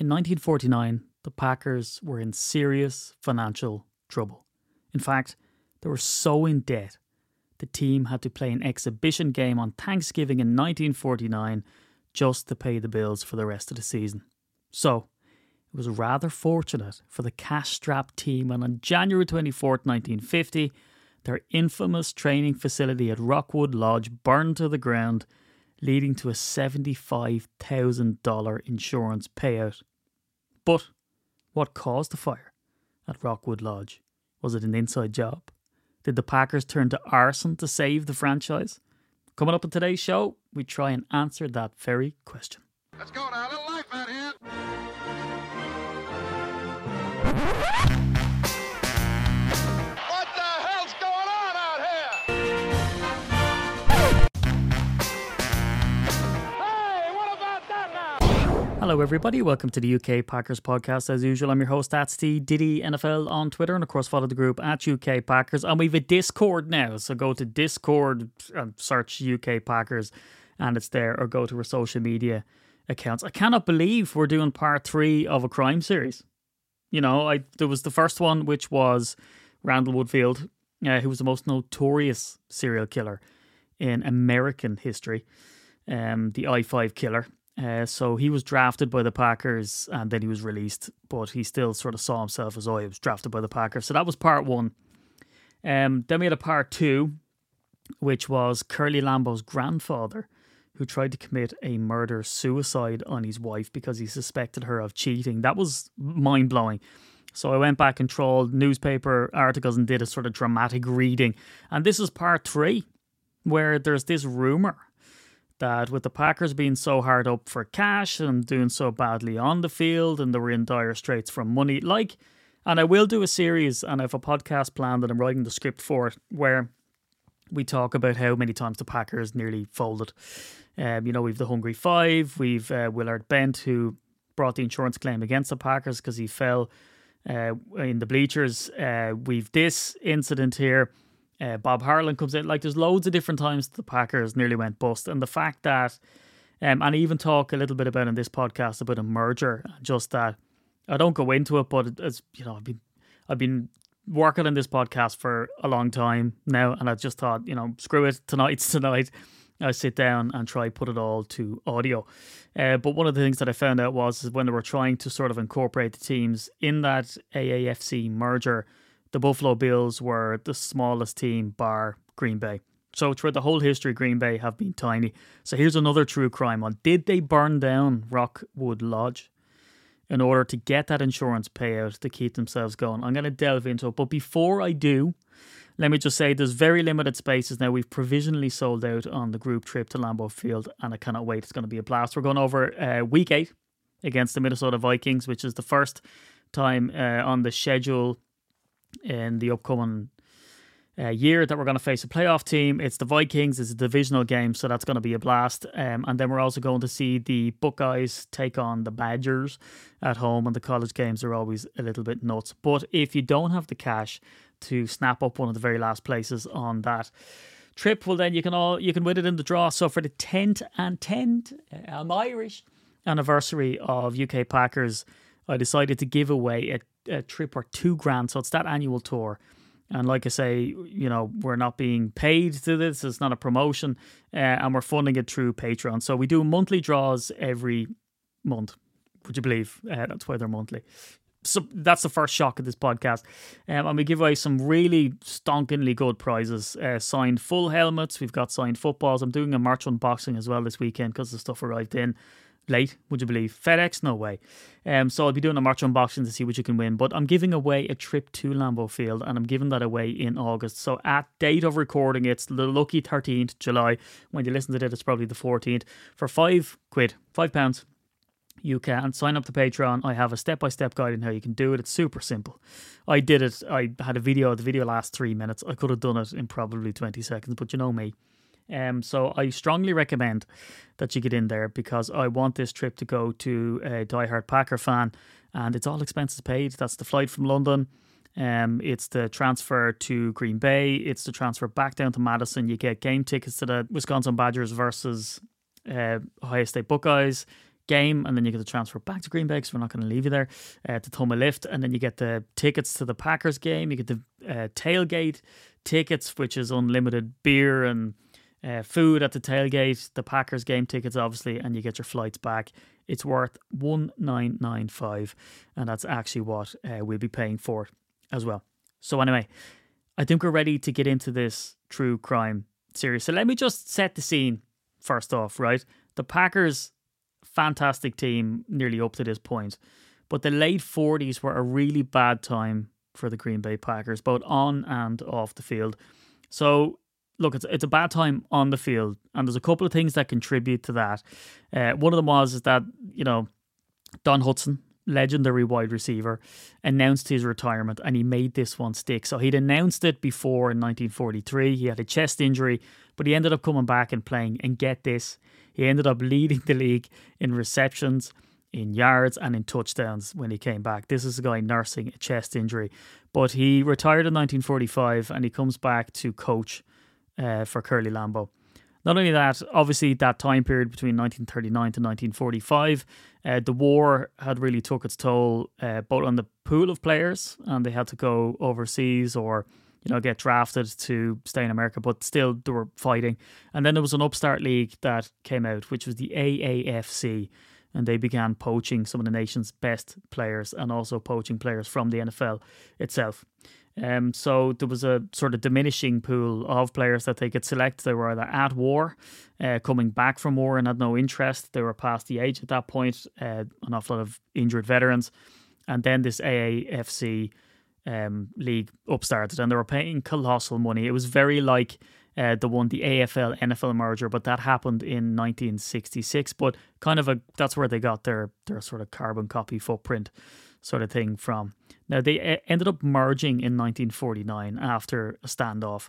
In 1949, the Packers were in serious financial trouble. In fact, they were so in debt, the team had to play an exhibition game on Thanksgiving in 1949 just to pay the bills for the rest of the season. So, it was rather fortunate for the cash strapped team when on January 24, 1950, their infamous training facility at Rockwood Lodge burned to the ground, leading to a $75,000 insurance payout. But what caused the fire at Rockwood Lodge? Was it an inside job? Did the Packers turn to arson to save the franchise? Coming up in today's show, we try and answer that very question. Let's go now, a little life out here. Hello, everybody. Welcome to the UK Packers podcast. As usual, I'm your host, at Steve Diddy NFL on Twitter, and of course, follow the group at UK Packers. And we've a Discord now, so go to Discord and search UK Packers, and it's there, or go to our social media accounts. I cannot believe we're doing part three of a crime series. You know, I there was the first one, which was Randall Woodfield, uh, who was the most notorious serial killer in American history, um, the I five killer. Uh, so he was drafted by the Packers and then he was released, but he still sort of saw himself as oh, he was drafted by the Packers. So that was part one. Um, then we had a part two, which was Curly Lambeau's grandfather, who tried to commit a murder suicide on his wife because he suspected her of cheating. That was mind blowing. So I went back and trawled newspaper articles and did a sort of dramatic reading. And this is part three, where there's this rumor that with the Packers being so hard up for cash and doing so badly on the field and they were in dire straits for money, like, and I will do a series and I have a podcast planned that I'm writing the script for where we talk about how many times the Packers nearly folded. Um, you know, we've the Hungry Five, we've uh, Willard Bent who brought the insurance claim against the Packers because he fell uh, in the bleachers. Uh, we've this incident here. Uh, Bob Harlan comes in. Like, there's loads of different times the Packers nearly went bust, and the fact that, um, and I even talk a little bit about in this podcast about a merger, just that I don't go into it, but as you know, I've been, I've been working on this podcast for a long time now, and I just thought, you know, screw it, tonight's tonight. I sit down and try put it all to audio. Uh, but one of the things that I found out was when they were trying to sort of incorporate the teams in that AAFC merger, the Buffalo Bills were the smallest team bar Green Bay. So throughout the whole history, Green Bay have been tiny. So here's another true crime one. Did they burn down Rockwood Lodge in order to get that insurance payout to keep themselves going? I'm going to delve into it. But before I do, let me just say there's very limited spaces now. We've provisionally sold out on the group trip to Lambeau Field, and I cannot wait. It's going to be a blast. We're going over uh, week eight against the Minnesota Vikings, which is the first time uh, on the schedule in the upcoming uh, year that we're going to face a playoff team. It's the Vikings. It's a divisional game, so that's going to be a blast. Um, and then we're also going to see the Buckeyes take on the Badgers at home, and the college games are always a little bit nuts. But if you don't have the cash to snap up one of the very last places on that trip, well then you can all you can win it in the draw. So for the tenth and tenth, uh, I'm Irish anniversary of UK Packers, I decided to give away a, a trip or two grand. So it's that annual tour. And like I say, you know, we're not being paid to this. It's not a promotion, uh, and we're funding it through Patreon. So we do monthly draws every month. Would you believe? Uh, that's why they're monthly. So that's the first shock of this podcast. Um, and we give away some really stonkingly good prizes. Uh, signed full helmets. We've got signed footballs. I'm doing a March unboxing as well this weekend because the stuff arrived in late, would you believe? FedEx? No way. Um, so I'll be doing a March unboxing to see what you can win. But I'm giving away a trip to Lambeau Field and I'm giving that away in August. So at date of recording, it's the lucky 13th July. When you listen to it, it's probably the 14th. For five quid, five pounds, you can sign up to Patreon. I have a step by step guide on how you can do it. It's super simple. I did it. I had a video. The video lasts three minutes. I could have done it in probably 20 seconds, but you know me. Um, so I strongly recommend that you get in there because I want this trip to go to a diehard Packer fan, and it's all expenses paid. That's the flight from London. Um, it's the transfer to Green Bay. It's the transfer back down to Madison. You get game tickets to the Wisconsin Badgers versus uh, Ohio State Buckeyes game, and then you get the transfer back to Green Bay because we're not going to leave you there uh, to Toma Lift, and then you get the tickets to the Packers game. You get the uh, tailgate tickets, which is unlimited beer and uh, food at the tailgate. The Packers game tickets, obviously, and you get your flights back. It's worth one nine nine five, and that's actually what uh, we'll be paying for as well. So anyway, I think we're ready to get into this true crime series. So let me just set the scene first off, right? The Packers, fantastic team nearly up to this point, but the late 40s were a really bad time for the Green Bay Packers, both on and off the field. So look, it's it's a bad time on the field, and there's a couple of things that contribute to that. Uh, one of them was is that you know Don Hutson, legendary wide receiver, announced his retirement and he made this one stick. So he'd announced it before in 1943. He had a chest injury, but he ended up coming back and playing. And get this, he ended up leading the league in receptions, in yards, and in touchdowns when he came back. This is a guy nursing a chest injury. But he retired in 1945 and he comes back to coach uh, for Curly Lambeau. Not only that, obviously that time period between 1939 to 1945, uh, the war had really took its toll uh, both on the pool of players, and they had to go overseas or you know get drafted to stay in America, but still they were fighting. And then there was an upstart league that came out, which was the AAFC, and they began poaching some of the nation's best players and also poaching players from the NFL itself. Um, so there was a sort of diminishing pool of players that they could select. They were either at war, uh, coming back from war and had no interest. They were past the age at that point, uh, an awful lot of injured veterans. And then this AAFC um, league upstarted and they were paying colossal money. It was very like uh, the one, the AFL NFL merger, but that happened in 1966. But kind of a that's where they got their their sort of carbon copy footprint sort of thing from. Now, they uh, ended up merging in 1949 after a standoff,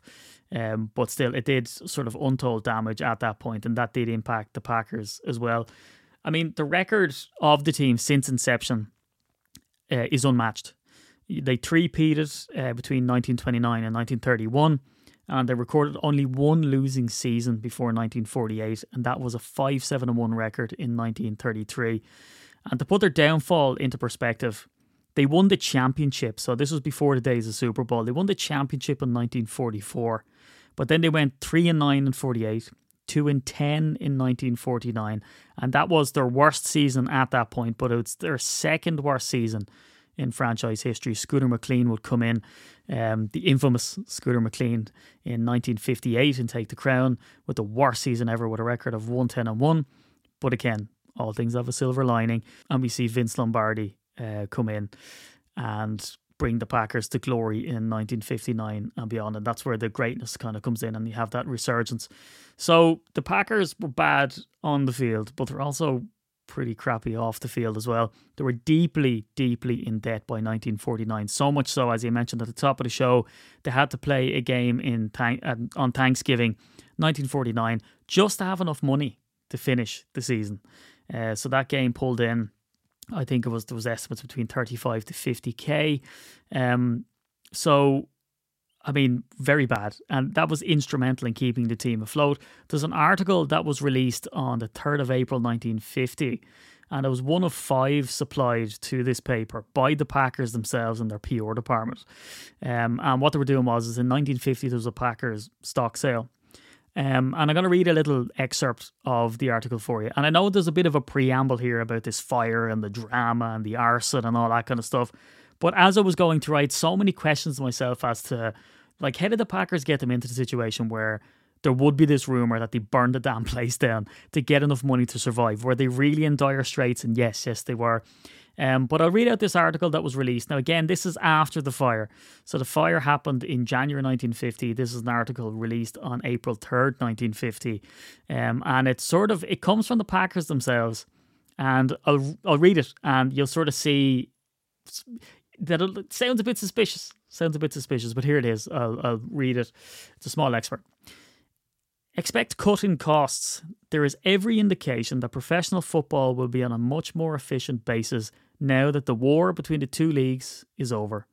um, but still, it did sort of untold damage at that point, and that did impact the Packers as well. I mean, the record of the team since inception uh, is unmatched. They three-peated uh, between 1929 and 1931, and they recorded only one losing season before 1948, and that was a 5 7 1 record in 1933. And to put their downfall into perspective, they won the championship. So this was before the days of Super Bowl. They won the championship in 1944, but then they went three and nine in 48, two and ten in 1949, and that was their worst season at that point. But it's their second worst season in franchise history. Scooter McLean would come in, um, the infamous Scooter McLean, in 1958 and take the crown with the worst season ever with a record of 110 and 1. But again, all things have a silver lining. And we see Vince Lombardi uh, come in and bring the Packers to glory in 1959 and beyond. And that's where the greatness kind of comes in and you have that resurgence. So the Packers were bad on the field, but they're also pretty crappy off the field as well. They were deeply, deeply in debt by 1949. So much so, as you mentioned at the top of the show, they had to play a game in on Thanksgiving 1949 just to have enough money to finish the season. Uh, so that game pulled in, I think it was there was estimates between 35 to 50k. Um, so I mean, very bad. And that was instrumental in keeping the team afloat. There's an article that was released on the 3rd of April 1950, and it was one of five supplied to this paper by the Packers themselves and their PR department. Um, and what they were doing was, is in 1950, there was a Packers stock sale. Um, and I'm going to read a little excerpt of the article for you. And I know there's a bit of a preamble here about this fire and the drama and the arson and all that kind of stuff. But as I was going to write, so many questions to myself as to, like, how did the Packers get them into the situation where there would be this rumor that they burned the damn place down to get enough money to survive? Were they really in dire straits? And yes, yes, they were. Um, but I'll read out this article that was released. Now, again, this is after the fire. So the fire happened in January 1950. This is an article released on April 3rd, 1950. Um, and it's sort of, it comes from the Packers themselves. And I'll, I'll read it and you'll sort of see that it sounds a bit suspicious. Sounds a bit suspicious, but here it is. I'll, I'll read it. It's a small expert. Expect cutting costs. There is every indication that professional football will be on a much more efficient basis now that the war between the two leagues is over.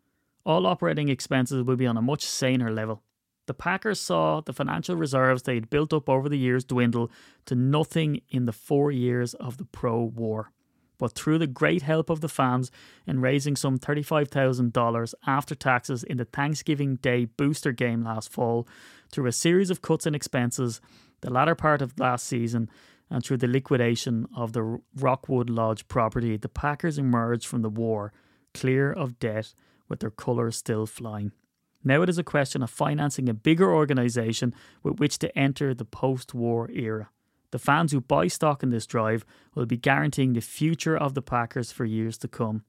All operating expenses will be on a much saner level. The Packers saw the financial reserves they had built up over the years dwindle to nothing in the four years of the pro war. But through the great help of the fans in raising some $35,000 after taxes in the Thanksgiving Day booster game last fall, through a series of cuts in expenses, the latter part of last season, and through the liquidation of the Rockwood Lodge property, the Packers emerged from the war clear of debt with their colours still flying. Now it is a question of financing a bigger organisation with which to enter the post war era. The fans who buy stock in this drive will be guaranteeing the future of the Packers for years to come.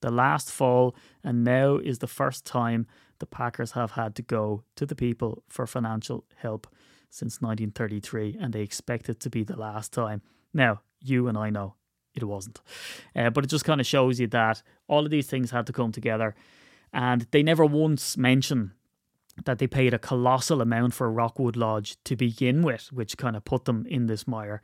The last fall, and now is the first time the Packers have had to go to the people for financial help since 1933, and they expect it to be the last time. Now, you and I know it wasn't. Uh, but it just kind of shows you that all of these things had to come together. And they never once mention that they paid a colossal amount for Rockwood Lodge to begin with, which kind of put them in this mire.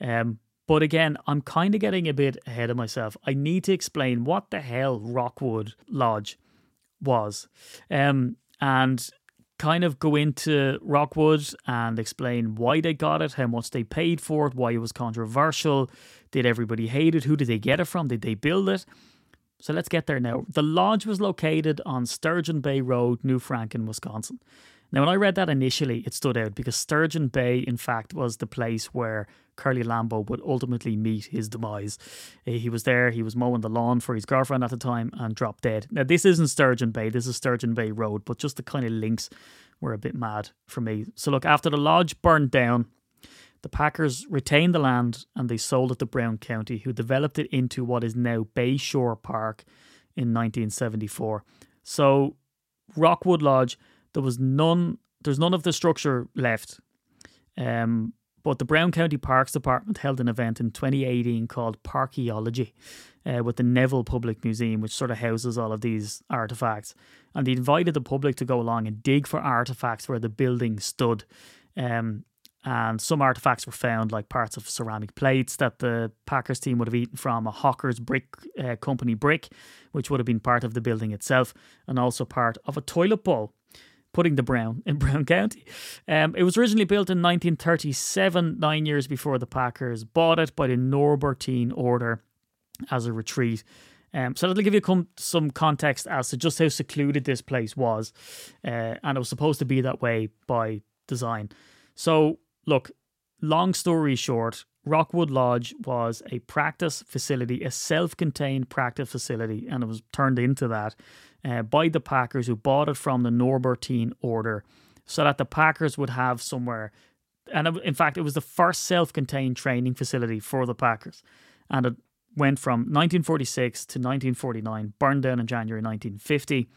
Um, but again, I'm kind of getting a bit ahead of myself. I need to explain what the hell Rockwood Lodge was. Um, and kind of go into Rockwood and explain why they got it, how much they paid for it, why it was controversial. Did everybody hate it? Who did they get it from? Did they build it? So let's get there now. The lodge was located on Sturgeon Bay Road, New Franken, Wisconsin. Now, when I read that initially, it stood out because Sturgeon Bay, in fact, was the place where Curly Lambeau would ultimately meet his demise. Eh, he was there, he was mowing the lawn for his girlfriend at the time and dropped dead. Now, this isn't Sturgeon Bay, this is Sturgeon Bay Road, but just the kind of links were a bit mad for me. So, look, after the lodge burned down, the Packers retained the land and they sold it to Brown County, who developed it into what is now Bayshore Park in 1974. So, Rockwood Lodge, there was none, there's none of the structure left. Um, but the Brown County Parks Department held an event in 2018 called Parkeology uh, with the Neville Public Museum, which sort of houses all of these artifacts. And they invited the public to go along and dig for artifacts where the building stood. Um, and some artifacts were found, like parts of ceramic plates that the Packers team would have eaten from, a Hawker's Brick uh, Company brick, which would have been part of the building itself, and also part of a toilet bowl, putting the Brown in Brown County. Um, it was originally built in 1937, nine years before the Packers bought it by the Norbertine Order as a retreat. Um, so that'll give you com- some context as to just how secluded this place was, uh, and it was supposed to be that way by design. So Look, long story short, Rockwood Lodge was a practice facility, a self contained practice facility, and it was turned into that uh, by the Packers who bought it from the Norbertine Order so that the Packers would have somewhere. And it, in fact, it was the first self contained training facility for the Packers. And it went from 1946 to 1949, burned down in January 1950.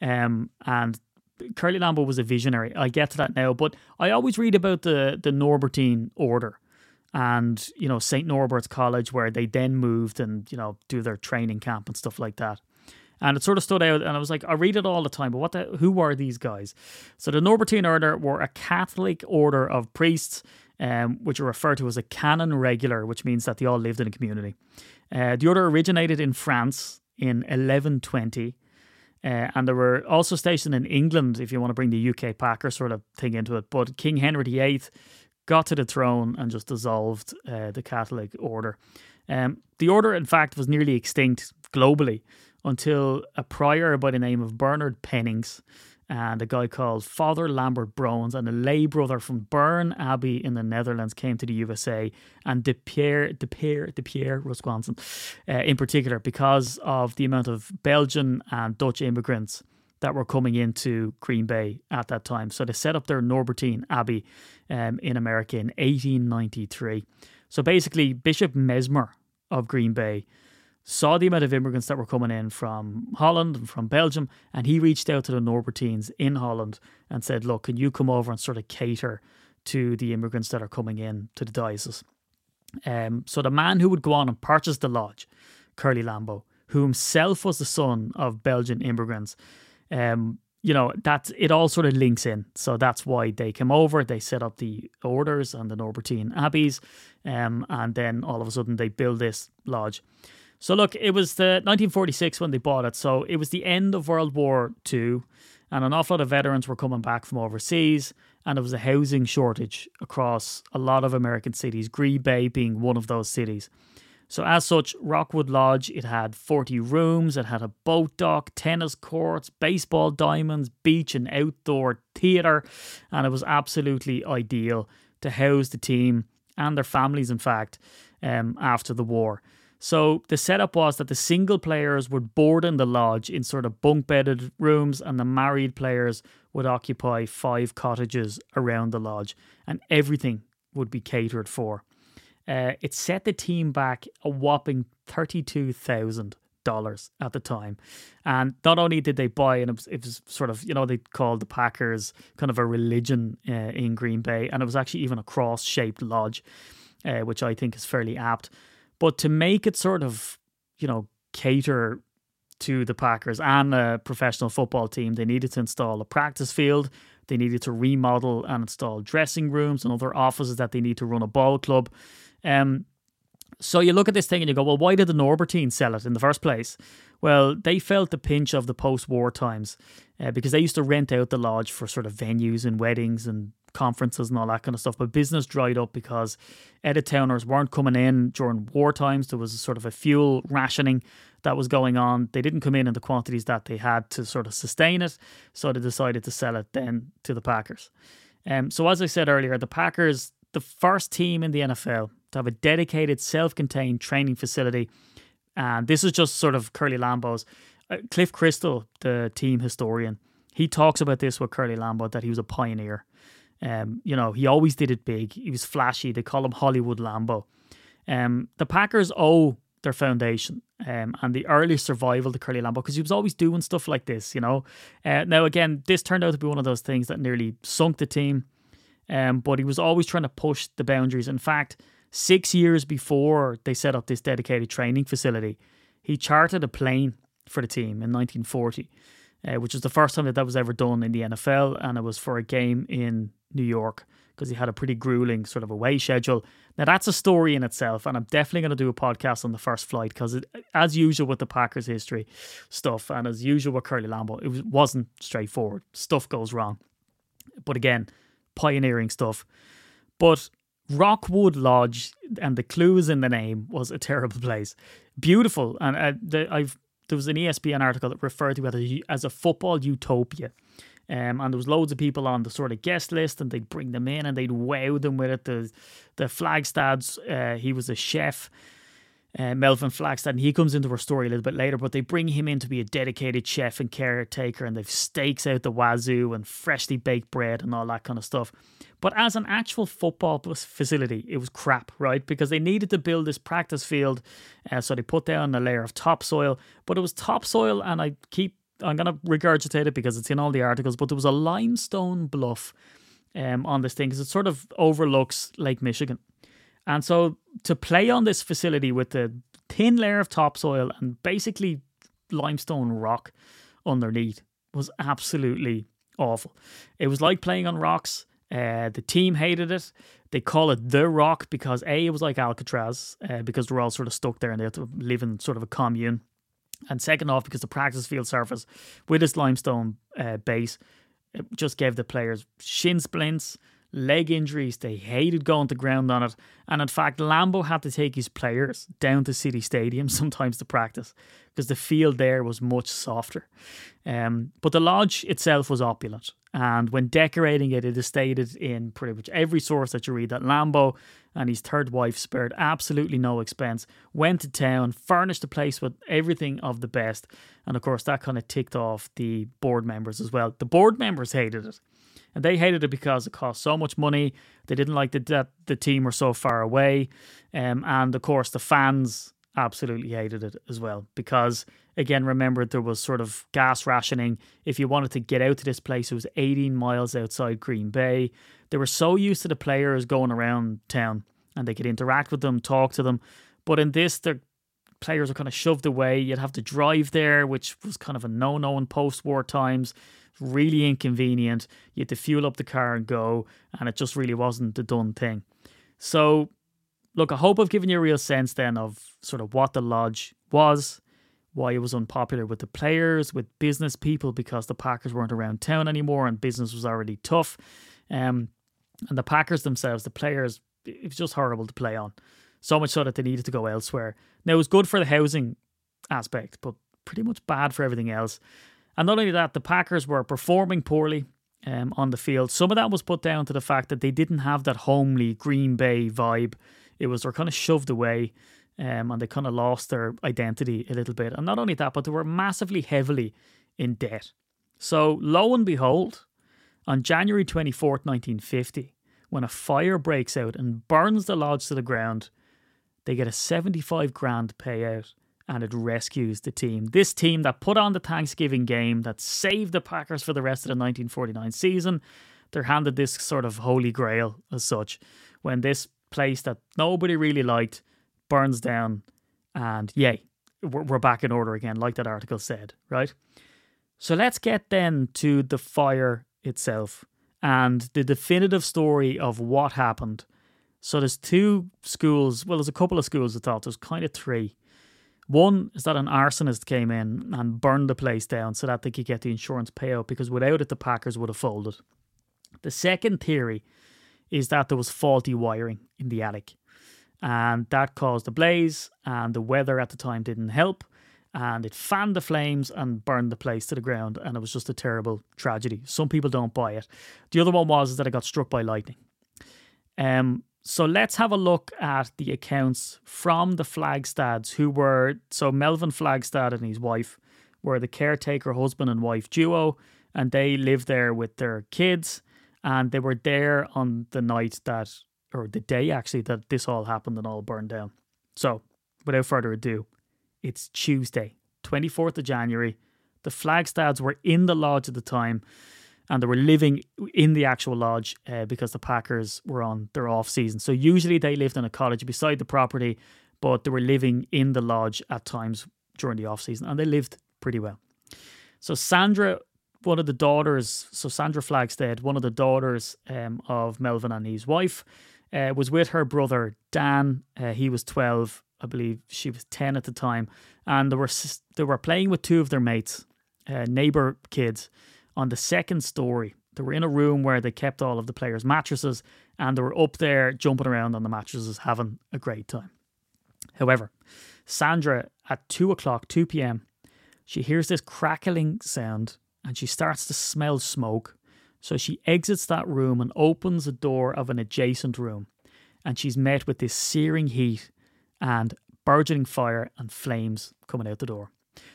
Um, and Curly Lambeau was a visionary. I get to that now, but I always read about the the Norbertine order and you know St Norbert's College where they then moved and you know do their training camp and stuff like that. And it sort of stood out, and I was like, I read it all the time, but what the? Who are these guys? So the Norbertine Order were a Catholic order of priests, um, which are referred to as a canon regular, which means that they all lived in a community. Uh, the order originated in France in 1120 uh, and they were also stationed in England, if you want to bring the UK Packer sort of thing into it. But King Henry VIII got to the throne and just dissolved uh, the Catholic order. Um, the order, in fact, was nearly extinct globally until a prior by the name of Bernard Pennings and a guy called Father Lambert Broens and a lay brother from Berne Abbey in the Netherlands came to the USA and De Pierre, De Pierre, De Pierre Wisconsin, uh, in particular because of the amount of Belgian and Dutch immigrants that were coming into Green Bay at that time. So they set up their Norbertine Abbey um, in America in 1893. So basically, Bishop Messmer of Green Bay saw the amount of immigrants that were coming in from Holland and from Belgium, and he reached out to the Norbertines in Holland and said, Look, can you come over and sort of cater to the immigrants that are coming in to the diocese? Um, so the man who would go on and purchase the lodge, Curly Lambeau, who himself was the son of Belgian immigrants, um, you know, that it all sort of links in. So that's why they came over, they set up the orders and the Norbertine abbeys, um, and then all of a sudden they build this lodge. So look, it was the 1946 when they bought it. So it was the end of World War II, And an awful lot of veterans were coming back from overseas, and there was a housing shortage across a lot of American cities, Green Bay being one of those cities. So, as such, Rockwood Lodge, it had 40 rooms, it had a boat dock, tennis courts, baseball diamonds, beach and outdoor theatre, and it was absolutely ideal to house the team and their families, in fact, um, after the war. So the setup was that the single players would board in the lodge in sort of bunk bedded rooms, and the married players would occupy five cottages around the lodge, and everything would be catered for. Uh, it set the team back a whopping thirty-two thousand dollars at the time, and not only did they buy, and it was, it was sort of you know they called the Packers kind of a religion uh, in Green Bay, and it was actually even a cross-shaped lodge, uh, which I think is fairly apt. But to make it sort of you know cater to the Packers and a professional football team, they needed to install a practice field. They needed to remodel and install dressing rooms and other offices that they need to run a ball club. Um, so you look at this thing and you go, well, why did the Norbertine sell it in the first place? Well, they felt the pinch of the post-war times uh, because they used to rent out the lodge for sort of venues and weddings and conferences and all that kind of stuff. But business dried up because of towners weren't coming in during war times. There was sort of a fuel rationing that was going on. They didn't come in in the quantities that they had to sort of sustain it. So they decided to sell it then to the Packers. Um, so as I said earlier, the Packers, the first team in the NFL to have a dedicated, self-contained training facility. And this is just sort of Curly Lambeau's. Uh, Cliff Christl, the team historian, he talks about this with Curly Lambeau that he was a pioneer. Um, you know, he always did it big. He was flashy. They call him Hollywood Lambeau. Um, the Packers owe their foundation um, and the early survival to Curly Lambeau because he was always doing stuff like this, you know. Uh, now, again, this turned out to be one of those things that nearly sunk the team, um, but he was always trying to push the boundaries. In fact, six years before they set up this dedicated training facility, he chartered a plane for the team in 1940, uh, which was the first time that that was ever done in the NFL, and it was for a game in New York because he had a pretty grueling sort of away schedule. Now that's a story in itself, and I'm definitely going to do a podcast on the first flight because, as usual with the Packers history stuff, and as usual with Curly Lambeau, it was, wasn't straightforward. Stuff goes wrong, but again, pioneering stuff. But Rockwood Lodge, and the clues in the name was a terrible place. Beautiful, and uh, the, I've there was an ESPN article that referred to it as a football utopia. Um, and there was loads of people on the sort of guest list, and they'd bring them in and they'd wow them with it. The the Flagstads, uh, he was a chef, uh, Melvin Flagstad, and he comes into our story a little bit later. But they bring him in to be a dedicated chef and caretaker, and they've steaks out the wazoo and freshly baked bread and all that kind of stuff. But as an actual football facility, it was crap, right? Because they needed to build this practice field, uh, so they put down a layer of topsoil. But it was topsoil, and I keep I'm going to regurgitate it because it's in all the articles, but there was a limestone bluff um, on this thing because it sort of overlooks Lake Michigan. And so to play on this facility with the thin layer of topsoil and basically limestone rock underneath was absolutely awful. It was like playing on rocks. Uh, the team hated it. They call it the rock because A, it was like Alcatraz uh, because they're all sort of stuck there and they have to live in sort of a commune. And second off, because the practice field surface with its limestone uh, base just gave the players shin splints, leg injuries. They hated going to ground on it. And in fact, Lambeau had to take his players down to City Stadium sometimes to practice because the field there was much softer. Um, but the lodge itself was opulent. And when decorating it, it is stated in pretty much every source that you read that Lambeau and his third wife spared absolutely no expense, went to town, furnished the place with everything of the best. And of course, that kind of ticked off the board members as well. The board members hated it. And they hated it because it cost so much money. They didn't like that the team were so far away. Um, and of course, the fans absolutely hated it as well because again remember there was sort of gas rationing if you wanted to get out to this place it was 18 miles outside green bay they were so used to the players going around town and they could interact with them talk to them but in this the players were kind of shoved away you'd have to drive there which was kind of a no-no in post-war times really inconvenient you had to fuel up the car and go and it just really wasn't the done thing so look, I hope I've given you a real sense then of sort of what the lodge was, why it was unpopular with the players, with business people, because the Packers weren't around town anymore and business was already tough. Um, and the Packers themselves, the players, it was just horrible to play on. So much so that they needed to go elsewhere. Now, it was good for the housing aspect, but pretty much bad for everything else. And not only that, the Packers were performing poorly um, on the field. Some of that was put down to the fact that they didn't have that homely Green Bay vibe. It was they're kind of shoved away um, and they kind of lost their identity a little bit. And not only that, but they were massively heavily in debt. So, lo and behold, on January 24th, 1950, when a fire breaks out and burns the lodge to the ground, they get a 75 grand payout and it rescues the team. This team that put on the Thanksgiving game, that saved the Packers for the rest of the 1949 season, they're handed this sort of holy grail as such when this place that nobody really liked burns down, and yay, we're, back in order again, like that article said, right? So let's get then to the fire itself and the definitive story of what happened. So there's two schools, well, there's a couple of schools I thought, there's kind of three. One is that an arsonist came in and burned the place down so that they could get the insurance payout because without it, the Packers would have folded. The second theory is that there was faulty wiring in the attic and that caused a blaze and the weather at the time didn't help and it fanned the flames and burned the place to the ground and it was just a terrible tragedy some people don't buy it the other one was that it got struck by lightning um so let's have a look at the accounts from the flagstads who were so melvin flagstad and his wife were the caretaker husband and wife duo and they lived there with their kids and they were there on the night that or the day actually that this all happened and all burned down. So, without further ado, it's Tuesday, 24th of January. The Flagstads were in the lodge at the time and they were living in the actual lodge uh, because the Packers were on their off season. So, usually they lived in a cottage beside the property, but they were living in the lodge at times during the off season and they lived pretty well. So, Sandra one of the daughters, so Sandra Flagstad, one of the daughters um, of Melvin and his wife, uh, was with her brother Dan. Uh, he was twelve, I believe. She was ten at the time, and they were they were playing with two of their mates, uh, neighbor kids, on the second story. They were in a room where they kept all of the players' mattresses, and they were up there jumping around on the mattresses, having a great time. However, Sandra at two o'clock, two p.m., she hears this crackling sound, and she starts to smell smoke so she exits that room and opens the door of an adjacent room, and she's met with this searing heat and burgeoning fire and flames coming out the door.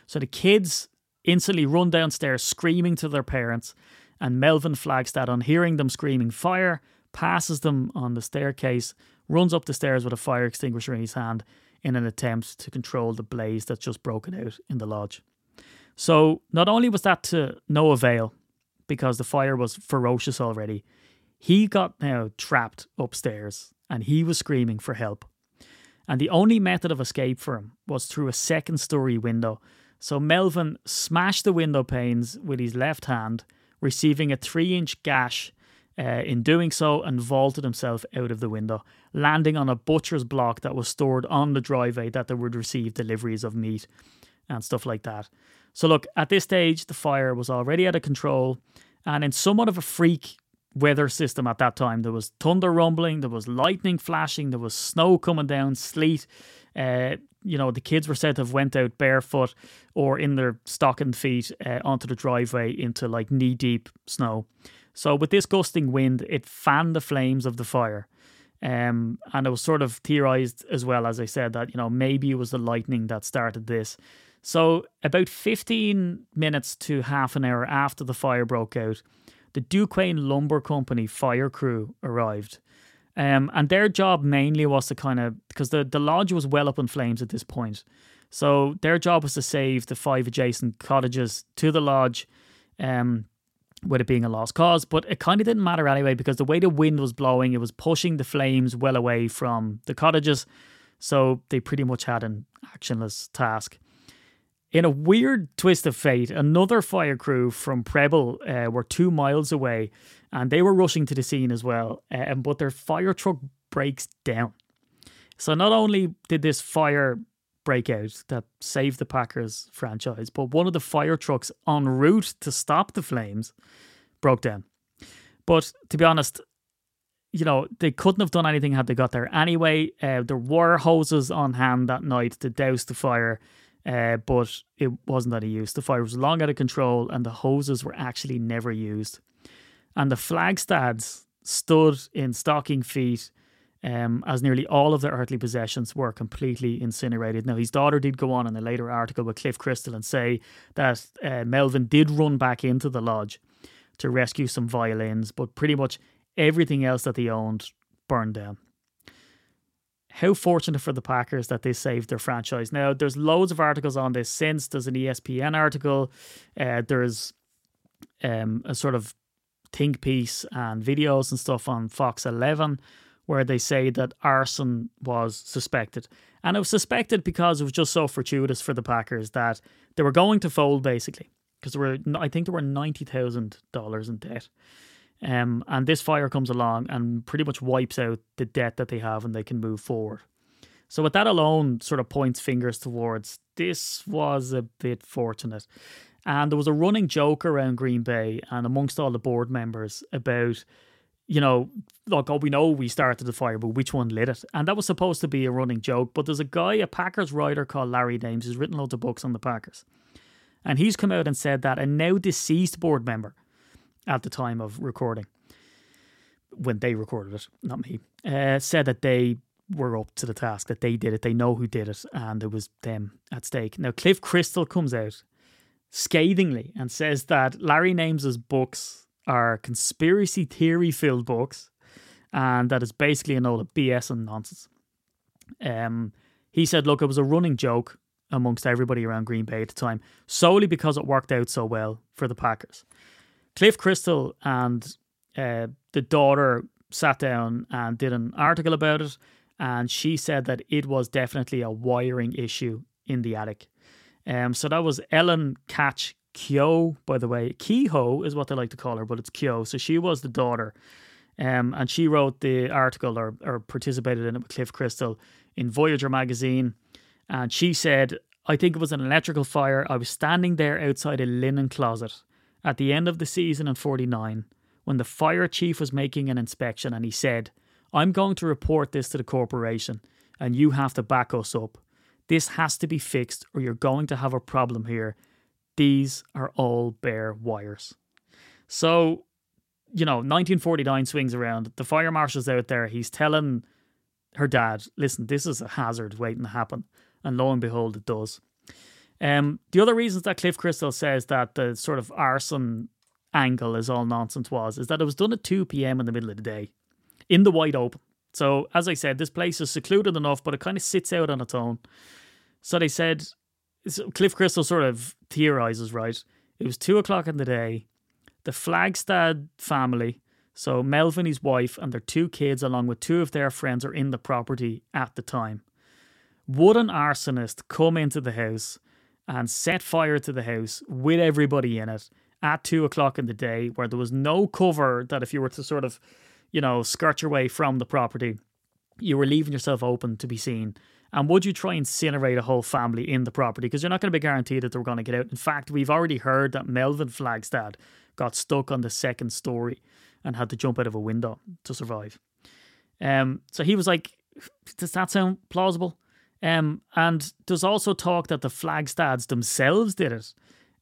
So the kids instantly run downstairs screaming to their parents, and Melvin Flagstad, on hearing them screaming fire, passes them on the staircase, runs up the stairs with a fire extinguisher in his hand in an attempt to control the blaze that's just broken out in the lodge. So not only was that to no avail, because the fire was ferocious already. He got now trapped upstairs and he was screaming for help. And the only method of escape for him was through a second story window. So Melvin smashed the window panes with his left hand, receiving a three inch gash uh, in doing so and vaulted himself out of the window, landing on a butcher's block that was stored on the driveway that they would receive deliveries of meat and stuff like that. So, look, at this stage, the fire was already out of control and in somewhat of a freak weather system at that time. There was thunder rumbling, there was lightning flashing, there was snow coming down, sleet. Uh, you know, the kids were said to have went out barefoot or in their stocking feet uh, onto the driveway into like knee deep snow. So with this gusting wind, it fanned the flames of the fire. Um, and it was sort of theorized as well, as I said, that, you know, maybe it was the lightning that started this. So, about 15 minutes to half an hour after the fire broke out, the Duquesne Lumber Company fire crew arrived. Um, and their job mainly was to kind of, because the, the lodge was well up in flames at this point. So, their job was to save the five adjacent cottages to the lodge, um, with it being a lost cause. But it kind of didn't matter anyway, because the way the wind was blowing, it was pushing the flames well away from the cottages. So, they pretty much had an actionless task. In a weird twist of fate, another fire crew from Preble uh, were two miles away and they were rushing to the scene as well, uh, but their fire truck breaks down. So not only did this fire breakout that saved the Packers franchise. But one of the fire trucks en route to stop the flames broke down. But to be honest, you know, they couldn't have done anything had they got there anyway. Uh, there were hoses on hand that night to douse the fire, uh, but it wasn't that any use. The fire was long out of control, and the hoses were actually never used. And the flagstads stood in stocking feet um, as nearly all of their earthly possessions were completely incinerated. Now, his daughter did go on in a later article with Cliff Christl and say that uh, Melvin did run back into the lodge to rescue some violins, but pretty much everything else that they owned burned down. How fortunate for the Packers that they saved their franchise. Now, there's loads of articles on this since. There's an ESPN article. Uh, there's um, a sort of think piece and videos and stuff on Fox 11 where they say that arson was suspected. And it was suspected because it was just so fortuitous for the Packers that they were going to fold basically. Because there were, I think there were ninety thousand dollars in debt, um, and this fire comes along and pretty much wipes out the debt that they have, and they can move forward. So with that alone, sort of points fingers towards this was a bit fortunate. And there was a running joke around Green Bay and amongst all the board members about you know, look, oh, we know we started the fire, but which one lit it? And that was supposed to be a running joke. But there's a guy, a Packers writer called Larry Names, who's written loads of books on the Packers. And he's come out and said that a now deceased board member at the time of recording, when they recorded it, not me, uh, said that they were up to the task, that they did it, they know who did it, and it was them at stake. Now, Cliff Christl comes out scathingly and says that Larry Names' books are conspiracy theory filled books, and that is basically an old BS and nonsense. Um, he said, look, it was a running joke amongst everybody around Green Bay at the time, solely because it worked out so well for the Packers. Cliff Christl and uh, the daughter sat down and did an article about it, and she said that it was definitely a wiring issue in the attic. Um, so that was Ellen Catch Kyo, by the way. Kehoe is what they like to call her, but it's Kyo. So she was the daughter. Um, and she wrote the article or, or participated in it with Cliff Christl in Voyageur magazine. And she said, I think it was an electrical fire. I was standing there outside a linen closet at the end of the season in 49 when the fire chief was making an inspection and he said, I'm going to report this to the corporation and you have to back us up. This has to be fixed or you're going to have a problem here these are all bare wires. So, you know, 1949 swings around. The fire marshal's out there. He's telling her dad, listen, this is a hazard waiting to happen. And lo and behold, it does. Um, the other reasons that Cliff Christl says that the sort of arson angle is all nonsense was is that it was done at 2 p.m. in the middle of the day in the wide open. So, as I said, this place is secluded enough, but it kind of sits out on its own. So they said Cliff Christl sort of theorizes, right? It was two o'clock in the day. The Flagstad family, so Melvin, his wife, and their two kids, along with two of their friends, are in the property at the time. Would an arsonist come into the house and set fire to the house with everybody in it at two o'clock in the day, where there was no cover that if you were to sort of, you know, skirt your way from the property, you were leaving yourself open to be seen? And would you try and incinerate a whole family in the property? Because you're not going to be guaranteed that they're going to get out. In fact, we've already heard that Melvin Flagstad got stuck on the second story and had to jump out of a window to survive. Um, so he was like, does that sound plausible? Um, and there's also talk that the Flagstads themselves did it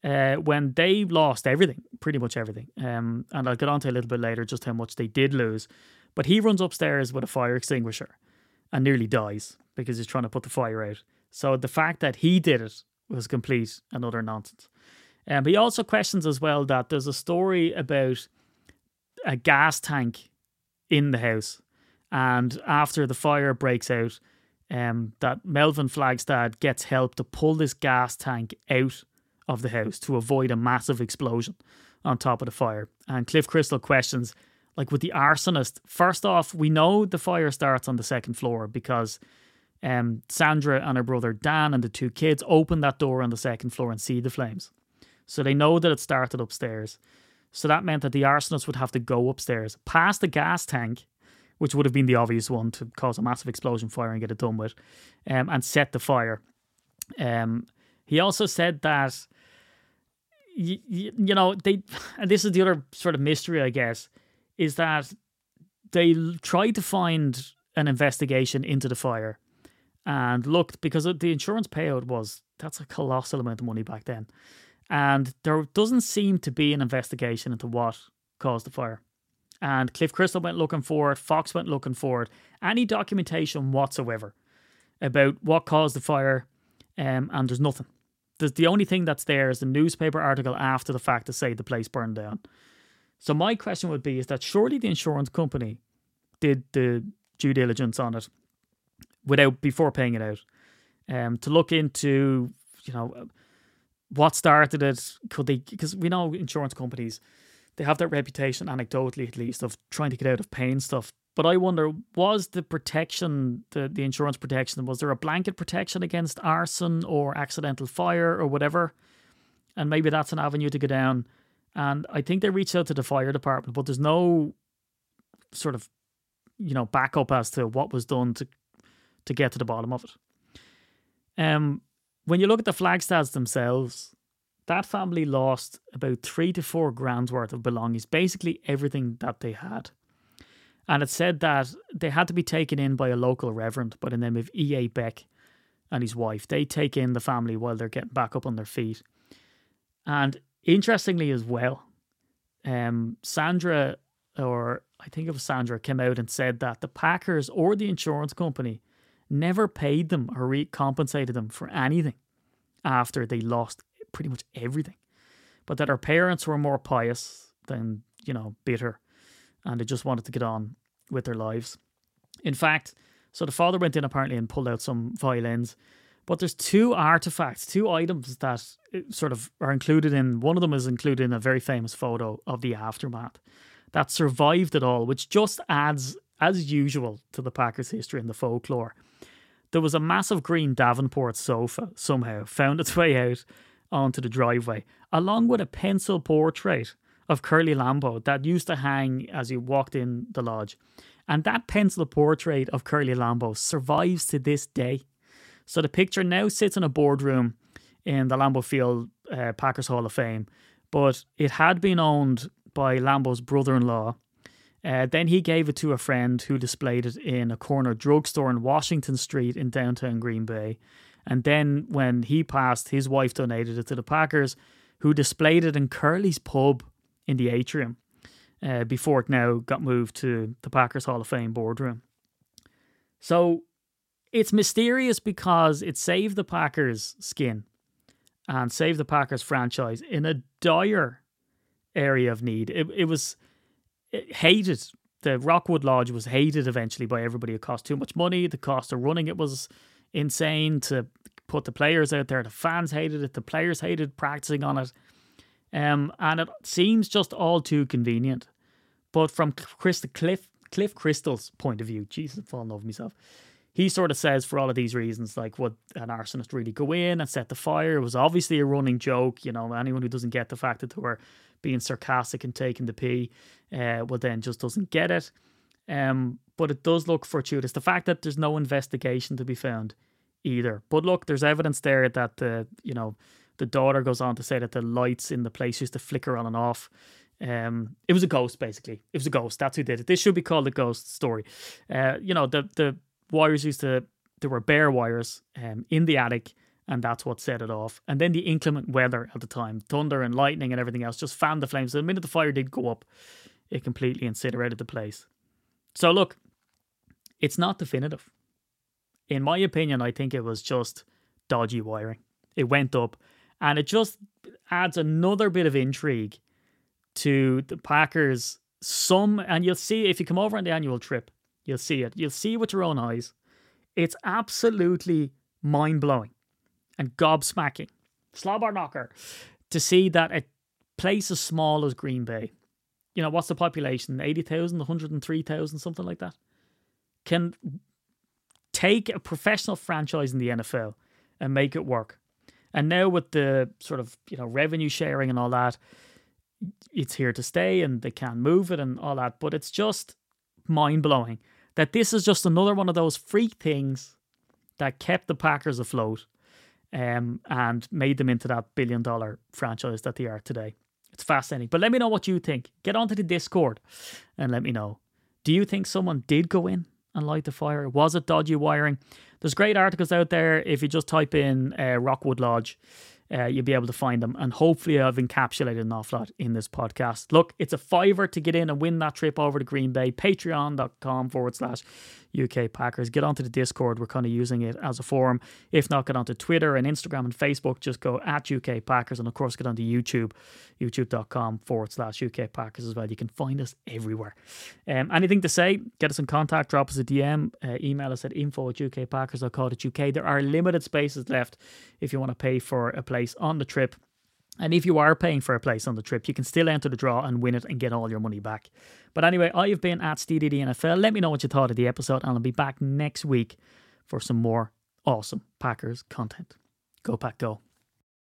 uh, when they lost everything, pretty much everything. Um, and I'll get on to a little bit later just how much they did lose. But he runs upstairs with a fire extinguisher and nearly dies because he's trying to put the fire out. So the fact that he did it was complete and utter nonsense. Um, he also questions as well that there's a story about a gas tank in the house, and after the fire breaks out, um, that Melvin Flagstad gets help to pull this gas tank out of the house to avoid a massive explosion on top of the fire. And Cliff Christl questions like with the arsonist, first off, we know the fire starts on the second floor because um, Sandra and her brother Dan and the two kids open that door on the second floor and see the flames. So they know that it started upstairs. So that meant that the arsonist would have to go upstairs, past the gas tank, which would have been the obvious one to cause a massive explosion fire and get it done with, um, and set the fire. Um, he also said that, you, you know, they, and this is the other sort of mystery, I guess, is that they tried to find an investigation into the fire and looked because the insurance payout was that's a colossal amount of money back then. And there doesn't seem to be an investigation into what caused the fire. And Cliff Christl went looking for it, Fox went looking for it, any documentation whatsoever about what caused the fire, um, and there's nothing. There's, the only thing that's there is the newspaper article after the fact to say the place burned down. So my question would be: Is that surely the insurance company did the due diligence on it without before paying it out, um, to look into you know what started it? Could they? Because we know insurance companies they have that reputation, anecdotally at least, of trying to get out of paying stuff. But I wonder, was the protection, the, the insurance protection, was there a blanket protection against arson or accidental fire or whatever? And maybe that's an avenue to go down. And I think they reached out to the fire department, but there's no sort of, you know, backup as to what was done to to get to the bottom of it. Um, when you look at the Flagstads themselves, that family lost about three to four grand's worth of belongings, basically everything that they had. And it said that they had to be taken in by a local reverend by the name of E.A. Beck and his wife. They take in the family while they're getting back up on their feet. And interestingly, as well, um, Sandra, or I think it was Sandra, came out and said that the Packers or the insurance company never paid them or recompensated them for anything after they lost pretty much everything. But that her parents were more pious than, you know, bitter and they just wanted to get on with their lives. In fact, so the father went in apparently and pulled out some violins. But there's two artifacts, two items that uh, sort of are included in. One of them is included in a very famous photo of the aftermath that survived it all, which just adds, as usual, to the Packers' history and the folklore. There was a massive green Davenport sofa somehow found its way out onto the driveway, along with a pencil portrait of Curly Lambeau that used to hang as you walked in the lodge. And that pencil portrait of Curly Lambeau survives to this day. So the picture now sits in a boardroom in the Lambeau Field uh, Packers Hall of Fame, but it had been owned by Lambeau's brother in law. Uh, then he gave it to a friend who displayed it in a corner drugstore in Washington Street in downtown Green Bay. And then when he passed, his wife donated it to the Packers, who displayed it in Curly's pub in the atrium uh, before it now got moved to the Packers Hall of Fame boardroom. So it's mysterious because it saved the Packers' skin and saved the Packers franchise in a dire area of need. It, it was it hated. The Rockwood Lodge was hated eventually by everybody. It cost too much money. The cost of running it was insane to put the players out there. The fans hated it. The players hated practicing on it. Um, and it seems just all too convenient. But from Chris, Cliff, Cliff Christl's point of view, Jesus, I'm falling over myself. He sort of says for all of these reasons, like would an arsonist really go in and set the fire? It was obviously a running joke. You know, anyone who doesn't get the fact that they were being sarcastic and taking the pee, uh, well then just doesn't get it. Um, but it does look fortuitous. The fact that there's no investigation to be found either. But look, there's evidence there that the you know the daughter goes on to say that the lights in the place used to flicker on and off. Um, it was a ghost, basically. It was a ghost. That's who did it. This should be called a ghost story. Uh, you know, the the wires used to there were bare wires um in the attic, and that's what set it off. And then the inclement weather at the time, thunder and lightning and everything else, just fanned the flames. The minute the fire did go up, it completely incinerated the place. So look, it's not definitive. In my opinion, I think it was just dodgy wiring. It went up, and it just adds another bit of intrigue to the Packers. Some, and you'll see if you come over on the annual trip, you'll see it. You'll see with your own eyes. It's absolutely mind blowing and gobsmacking, slobber knocker, to see that a place as small as Green Bay you know, what's the population? 80,000, 103,000, something like that. Can take a professional franchise in the NFL and make it work. And now with the sort of, you know, revenue sharing and all that, it's here to stay and they can move it and all that. But it's just mind blowing that this is just another one of those freak things that kept the Packers afloat. um, and made them into that billion dollar franchise that they are today. It's fascinating. But let me know what you think. Get onto the Discord and let me know. Do you think someone did go in and light the fire? Was it dodgy wiring? There's great articles out there. If you just type in uh, Rockwood Lodge, uh, you'll be able to find them. And hopefully, I've encapsulated an awful lot in this podcast. Look, it's a fiver to get in and win that trip over to Green Bay. Patreon.com forward slash UK Packers. Get onto the Discord. We're kind of using it as a forum. If not, get onto Twitter and Instagram and Facebook. Just go at UK Packers. And of course, get onto YouTube, youtube.com forward slash UK Packers as well. You can find us everywhere. Um, anything to say? Get us in contact. Drop us a DM. Uh, email us at info at ukpackers.co.uk. There are limited spaces left if you want to pay for a place on the trip. And if you are paying for a place on the trip, you can still enter the draw and win it and get all your money back. But anyway, I have been at NFL. Let me know what you thought of the episode, and I'll be back next week for some more awesome Packers content. Go Pack Go.